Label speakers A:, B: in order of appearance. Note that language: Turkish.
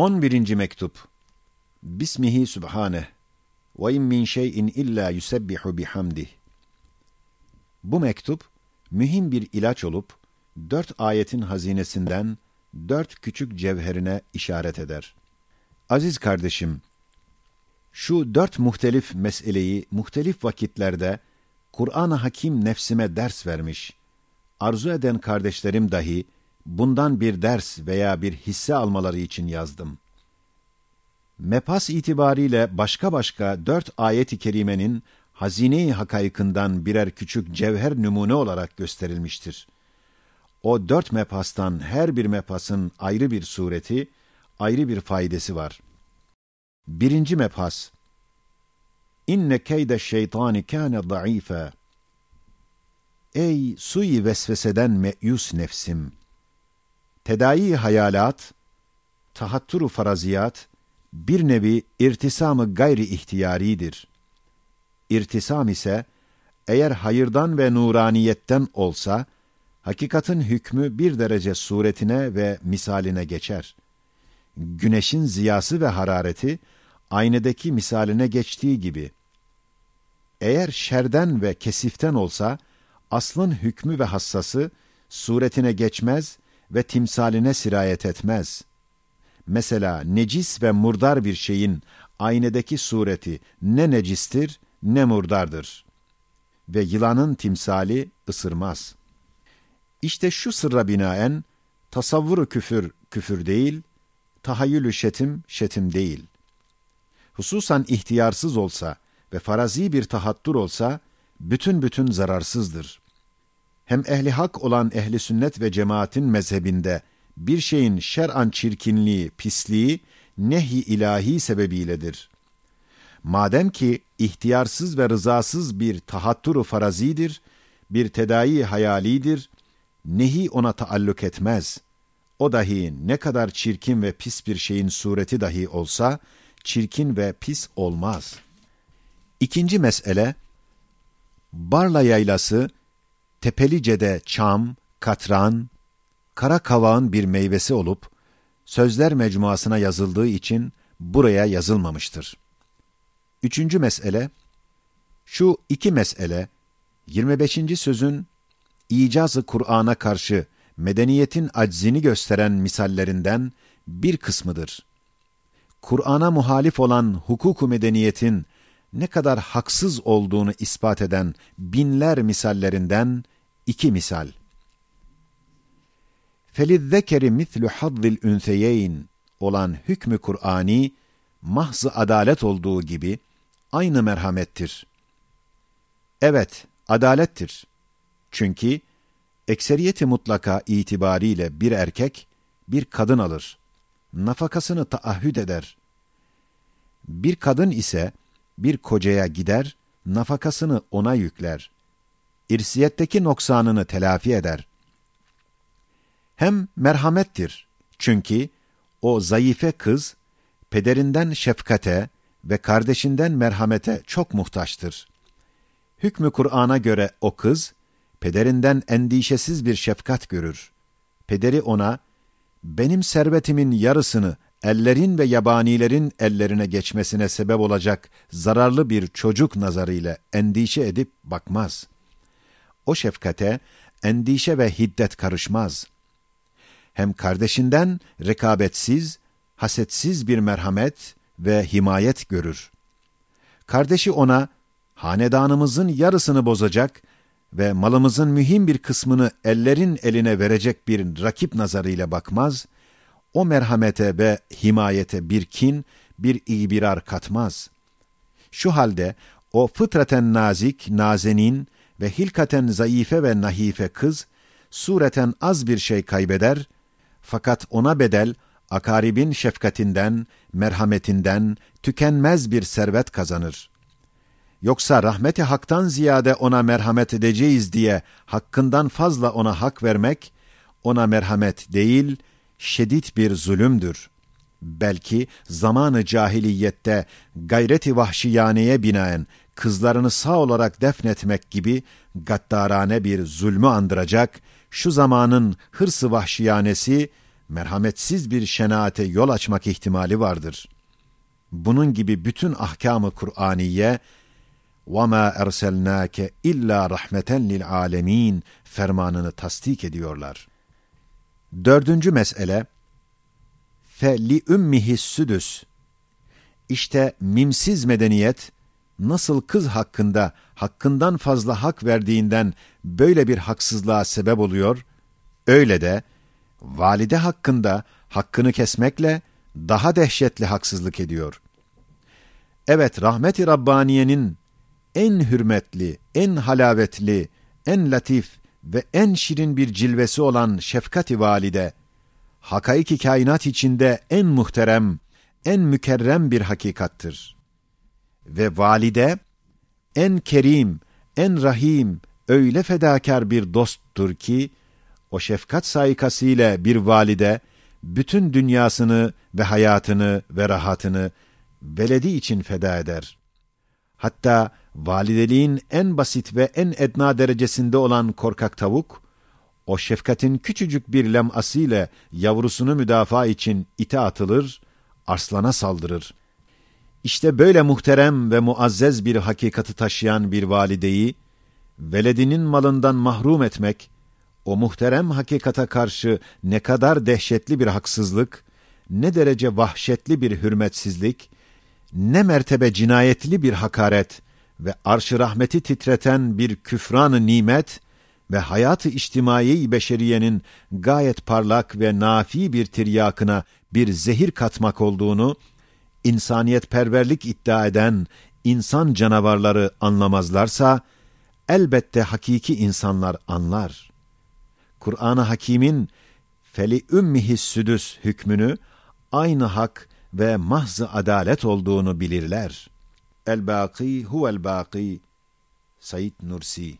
A: 11. mektup. Bismihi Sübhaneh. Ve in min şeyin illa yusebbihu bihamdih. Bu mektup mühim bir ilaç olup dört ayetin hazinesinden dört küçük cevherine işaret eder. Aziz kardeşim, şu dört muhtelif meseleyi muhtelif vakitlerde Kur'an-ı Hakim nefsime ders vermiş. Arzu eden kardeşlerim dahi bundan bir ders veya bir hisse almaları için yazdım. Mepas itibariyle başka başka dört ayet-i kerimenin hazine-i hakaykından birer küçük cevher numune olarak gösterilmiştir. O dört mepastan her bir mepasın ayrı bir sureti, ayrı bir faydası var. Birinci mepas İnne keyde şeytani kâne zayıfe Ey sui vesveseden meyus nefsim! Tedai hayalat, tahatturu faraziyat, bir nevi irtisamı gayri ihtiyaridir. İrtisam ise, eğer hayırdan ve nuraniyetten olsa, hakikatin hükmü bir derece suretine ve misaline geçer. Güneşin ziyası ve harareti, aynadaki misaline geçtiği gibi. Eğer şerden ve kesiften olsa, aslın hükmü ve hassası, suretine geçmez ve timsaline sirayet etmez. Mesela necis ve murdar bir şeyin aynedeki sureti ne necistir ne murdardır. Ve yılanın timsali ısırmaz. İşte şu sırra binaen, tasavvuru küfür küfür değil, tahayyülü şetim şetim değil. Hususan ihtiyarsız olsa ve farazi bir tahattur olsa, bütün bütün zararsızdır. Hem ehli hak olan ehli sünnet ve cemaatin mezhebinde bir şeyin şer'an çirkinliği, pisliği nehi ilahi sebebiyledir. Madem ki ihtiyarsız ve rızasız bir tahatturu farazidir, bir tedai hayalidir, nehi ona taalluk etmez. O dahi ne kadar çirkin ve pis bir şeyin sureti dahi olsa, çirkin ve pis olmaz. İkinci mesele, Barla yaylası, Tepelice'de çam, katran, kara kavağın bir meyvesi olup, sözler mecmuasına yazıldığı için buraya yazılmamıştır. Üçüncü mesele, şu iki mesele, 25. sözün icazı Kur'an'a karşı medeniyetin aczini gösteren misallerinden bir kısmıdır. Kur'an'a muhalif olan hukuku medeniyetin ne kadar haksız olduğunu ispat eden binler misallerinden iki misal. Felizzekeri mithlu hazzil ünseyeyn olan hükmü Kur'ani mahzı adalet olduğu gibi aynı merhamettir. Evet, adalettir. Çünkü ekseriyeti mutlaka itibariyle bir erkek bir kadın alır. Nafakasını taahhüt eder. Bir kadın ise bir kocaya gider, nafakasını ona yükler. İrsiyetteki noksanını telafi eder. Hem merhamettir. Çünkü o zayıfe kız, pederinden şefkate ve kardeşinden merhamete çok muhtaçtır. Hükmü Kur'an'a göre o kız, pederinden endişesiz bir şefkat görür. Pederi ona, benim servetimin yarısını ellerin ve yabanilerin ellerine geçmesine sebep olacak zararlı bir çocuk nazarıyla endişe edip bakmaz. O şefkate endişe ve hiddet karışmaz. Hem kardeşinden rekabetsiz, hasetsiz bir merhamet ve himayet görür. Kardeşi ona, hanedanımızın yarısını bozacak ve malımızın mühim bir kısmını ellerin eline verecek bir rakip nazarıyla bakmaz, o merhamete ve himayete bir kin, bir ibirar katmaz. Şu halde o fıtraten nazik, nazenin ve hilkaten zayıfe ve nahife kız, sureten az bir şey kaybeder, fakat ona bedel, akaribin şefkatinden, merhametinden tükenmez bir servet kazanır. Yoksa rahmeti haktan ziyade ona merhamet edeceğiz diye hakkından fazla ona hak vermek, ona merhamet değil, şedid bir zulümdür. Belki zamanı cahiliyette gayreti vahşiyaneye binaen kızlarını sağ olarak defnetmek gibi gaddarane bir zulmü andıracak, şu zamanın hırsı vahşiyanesi merhametsiz bir şenaate yol açmak ihtimali vardır. Bunun gibi bütün ahkamı Kur'aniye وَمَا اَرْسَلْنَاكَ illa rahmeten lil alemin fermanını tasdik ediyorlar. Dördüncü mesele fe li ümmihi südüs İşte mimsiz medeniyet nasıl kız hakkında hakkından fazla hak verdiğinden böyle bir haksızlığa sebep oluyor, öyle de valide hakkında hakkını kesmekle daha dehşetli haksızlık ediyor. Evet, rahmet-i Rabbaniye'nin en hürmetli, en halavetli, en latif ve en şirin bir cilvesi olan şefkat-i valide, hakaiki kainat içinde en muhterem, en mükerrem bir hakikattır. Ve valide, en kerim, en rahim, öyle fedakar bir dosttur ki, o şefkat saikasıyla bir valide, bütün dünyasını ve hayatını ve rahatını veledi için feda eder. Hatta valideliğin en basit ve en edna derecesinde olan korkak tavuk, o şefkatin küçücük bir leması ile yavrusunu müdafaa için ite atılır, arslana saldırır. İşte böyle muhterem ve muazzez bir hakikati taşıyan bir valideyi, veledinin malından mahrum etmek, o muhterem hakikata karşı ne kadar dehşetli bir haksızlık, ne derece vahşetli bir hürmetsizlik, ne mertebe cinayetli bir hakaret ve arş rahmeti titreten bir küfran nimet ve hayatı içtimai beşeriyenin gayet parlak ve nafi bir tiryakına bir zehir katmak olduğunu, insaniyet perverlik iddia eden insan canavarları anlamazlarsa, elbette hakiki insanlar anlar. Kur'an-ı Hakîm'in feli ümmihi südüs hükmünü aynı hak ve mahz adalet olduğunu bilirler. El-Bâkî huvel-Bâkî Said Nursi